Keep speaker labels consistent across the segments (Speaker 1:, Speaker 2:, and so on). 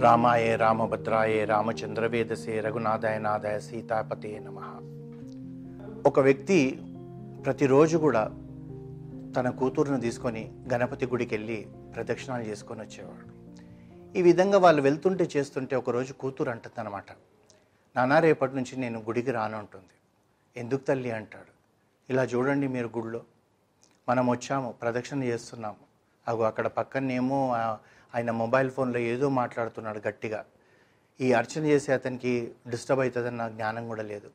Speaker 1: రామాయ రామభద్రాయ రామచంద్రవేదసే రఘునాథాయ నాదాయ సీతాపతే నమ. ఒక వ్యక్తి ప్రతిరోజు కూడా తన కూతురును తీసుకొని గణపతి గుడికి వెళ్ళి ప్రదక్షిణాలు చేసుకొని వచ్చేవాడు. ఈ విధంగా వాళ్ళు వెళ్తుంటే చేస్తుంటే ఒకరోజు కూతురు అంటుందన్నమాట నానా రేపటి నుంచి నేను గుడికి రానంటుంది ఎందుకు తల్లి? అంటాడు. ఇలా చూడండి మీరు గుడిలో మనం వచ్చాము ప్రదక్షిణ చేస్తున్నాము. అగో అక్కడ పక్కనేమో ఆయన మొబైల్ ఫోన్లో ఏదో మాట్లాడుతున్నాడు గట్టిగా. ఈ అర్చన చేసే అతనికి డిస్టర్బ్ అవుతుందని నాకు జ్ఞానం కూడా లేదు.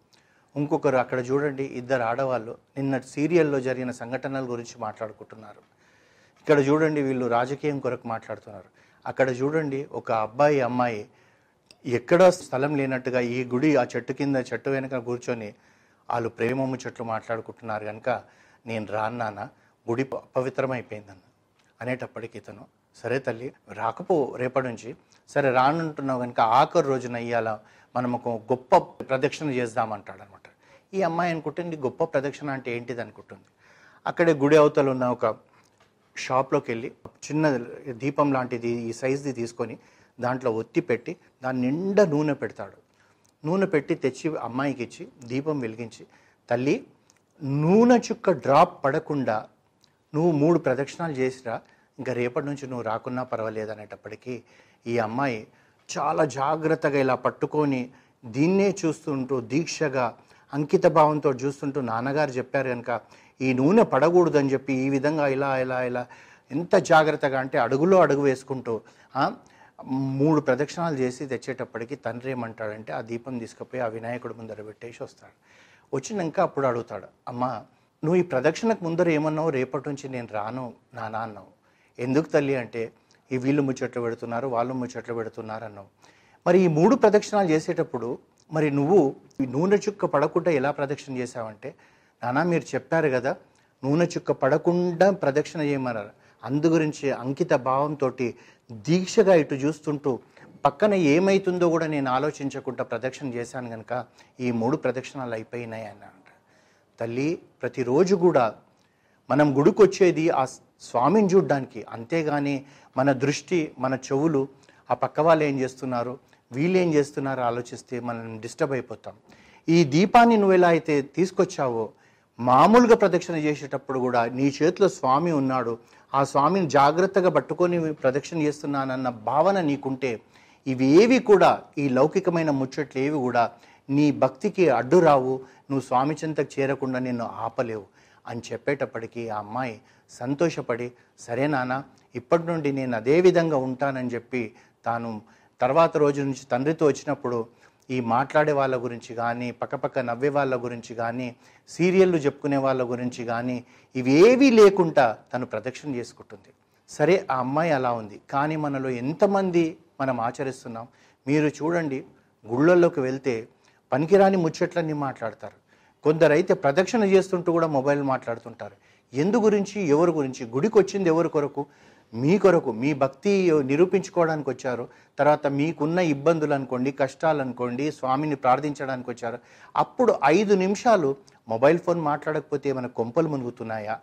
Speaker 1: ఇంకొకరు అక్కడ చూడండి ఇద్దరు ఆడవాళ్ళు నిన్న సీరియల్లో జరిగిన సంఘటనల గురించి మాట్లాడుకుంటున్నారు. ఇక్కడ చూడండి వీళ్ళు రాజకీయం కొరకు మాట్లాడుతున్నారు. అక్కడ చూడండి ఒక అబ్బాయి అమ్మాయి ఎక్కడో స్థలం లేనట్టుగా ఈ గుడి ఆ చెట్టు కింద చెట్టు వెనక కూర్చొని వాళ్ళు ప్రేమమ్మ చెట్లు మాట్లాడుకుంటున్నారు. కనుక నేను రాన్నానా గుడి అపవిత్రమైపోయిందన్న అనేటప్పటికి ఇతను సరే తల్లి రాకపో రేపటి నుంచి. సరే రానుంటున్నావు కనుక ఆఖరి రోజున ఇవాళ మనం ఒక గొప్ప ప్రదక్షిణ చేద్దామంటాడు అనమాట ఈ అమ్మాయి అనుకుంటుంది గొప్ప ప్రదక్షిణ అంటే ఏంటిది? అనుకుంటుంది. అక్కడే గుడి అవతల ఉన్న ఒక షాప్లోకి వెళ్ళి చిన్న దీపం లాంటిది ఈ సైజ్ది తీసుకొని దాంట్లో ఒత్తి పెట్టి దాని నిండా నూనె పెడతాడు. నూనె పెట్టి తెచ్చి అమ్మాయికి ఇచ్చి దీపం వెలిగించి తల్లి నూనె చుక్క డ్రాప్ పడకుండా నువ్వు మూడు ప్రదక్షిణాలు చేసిరా ఇంకా రేపటి నుంచి నువ్వు రాకున్నా పర్వాలేదు అనేటప్పటికీ ఈ అమ్మాయి చాలా జాగ్రత్తగా ఇలా పట్టుకొని దీన్నే చూస్తుంటూ దీక్షగా అంకిత భావంతో చూస్తుంటూ నాన్నగారు చెప్పారు కనుక ఈ నూనె పడకూడదని చెప్పి ఈ విధంగా ఇలా ఇలా ఇలా ఎంత జాగ్రత్తగా అంటే అడుగులో అడుగు వేసుకుంటూ మూడు ప్రదక్షిణాలు చేసి తెచ్చేటప్పటికి తండ్రి ఏమంటాడంటే ఆ దీపం తీసుకుపోయి ఆ వినాయకుడి ముందర పెట్టేసి వస్తాడు. వచ్చినాక అప్పుడు అడుగుతాడు అమ్మా నువ్వు ఈ ప్రదక్షిణకు ముందర ఏమన్నావు? రేపటి నుంచి నేను రాను నానా అన్నావు. ఎందుకు తల్లి అంటే ఈ వీళ్ళు ముచ్చట్లు పెడుతున్నారు వాళ్ళు ముచ్చట్లు పెడుతున్నారు అన్నావు. మరి ఈ మూడు ప్రదక్షిణాలు చేసేటప్పుడు మరి నువ్వు ఈ నూనె చుక్క పడకుండా ఎలా ప్రదక్షిణ చేసావంటే నానా మీరు చెప్పారు కదా నూనె చుక్క పడకుండా ప్రదక్షిణ చేయమన్నారు. అందు గురించి అంకిత భావంతో దీక్షగా ఇటు చూస్తుంటూ పక్కన ఏమైతుందో కూడా నేను ఆలోచించకుండా ప్రదక్షిణ చేశాను కనుక ఈ మూడు ప్రదక్షిణాలు అయిపోయినాయి అన్నాను తల్లి ప్రతిరోజు కూడా మనం గుడికి వచ్చేది ఆ స్వామిని చూడ్డానికి. అంతేగాని మన దృష్టి మన చెవులు ఆ పక్క వాళ్ళు ఏం చేస్తున్నారు? వీళ్ళు ఏం చేస్తున్నారో? ఆలోచిస్తే మనం డిస్టర్బ్ అయిపోతాం. ఈ దీపాన్ని నువ్వు ఎలా అయితే తీసుకొచ్చావో మామూలుగా ప్రదక్షిణ చేసేటప్పుడు కూడా నీ చేతిలో స్వామి ఉన్నాడు. ఆ స్వామిని జాగ్రత్తగా పట్టుకొని ప్రదక్షిణ చేస్తున్నానన్న భావన నీకుంటే ఇవేవి కూడా ఈ లౌకికమైన ముచ్చట్లు ఏవి కూడా నీ భక్తికి అడ్డు రావు నువ్వు స్వామి చింతకు చేరకుండా నిన్ను ఆపలేవు అని చెప్పేటప్పటికీ ఆ అమ్మాయి సంతోషపడి సరే నాన్న ఇప్పటి నుండి నేను అదే విధంగా ఉంటానని చెప్పి తాను తర్వాత రోజు నుంచి తండ్రితో వచ్చినప్పుడు ఈ మాట్లాడే వాళ్ళ గురించి కానీ పక్కపక్క నవ్వే వాళ్ళ గురించి కానీ సీరియళ్ళు చెప్పుకునే వాళ్ళ గురించి కానీ ఇవేవీ లేకుండా తను ప్రదక్షిణ చేసుకుంటుంది. సరే ఆ అమ్మాయి అలా ఉంది. కానీ మనలో ఎంతమంది మనం ఆచరిస్తున్నాం? మీరు చూడండి గుళ్ళల్లోకి వెళ్తే పనికిరాని ముచ్చట్లన్నీ మాట్లాడతారు. కొందరైతే ప్రదక్షిణ చేస్తుంటూ కూడా మొబైల్ మాట్లాడుతుంటారు. ఎందు గురించి ఎవరి గురించి? గుడికి వచ్చింది ఎవరి కొరకు? మీ కొరకు మీ భక్తి నిరూపించుకోవడానికి వచ్చారు తర్వాత మీకున్న ఇబ్బందులు అనుకోండి కష్టాలు అనుకోండి స్వామిని ప్రార్థించడానికి వచ్చారు అప్పుడు ఐదు నిమిషాలు మొబైల్ ఫోన్ మాట్లాడకపోతే ఏమైనా కొంపలు మునుగుతున్నాయా?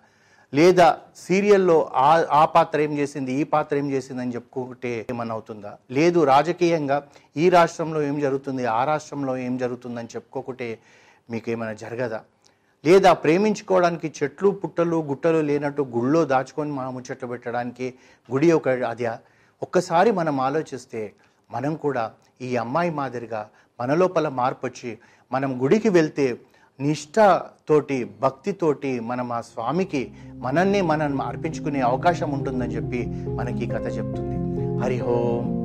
Speaker 1: లేదా సీరియల్లో ఆ ఆ పాత్ర ఏం చేసింది ఈ పాత్ర ఏం చేసింది అని చెప్పుకుంటే ఏమన్నా అవుతుందా లేదు రాజకీయంగా ఈ రాష్ట్రంలో ఏం జరుగుతుంది ఆ రాష్ట్రంలో ఏం జరుగుతుందని చెప్పుకోకుంటే మీకు ఏమైనా జరగదా? లేదా ప్రేమించుకోవడానికి చెట్లు పుట్టలు గుట్టలు లేనట్టు గుళ్ళో దాచుకొని మా ముచ్చట్లు పెట్టడానికి గుడి ఒక అది ఒక్కసారి మనం ఆలోచిస్తే మనం కూడా ఈ అమ్మాయి మాదిరిగా మన లోపల మార్పు వచ్చి మనం గుడికి వెళ్తే నిష్ఠతోటి భక్తితోటి మనం ఆ స్వామికి మనల్ని మనం అర్పించుకునే అవకాశం ఉంటుందని చెప్పి మనకి ఈ కథ చెప్తుంది. హరి ఓం.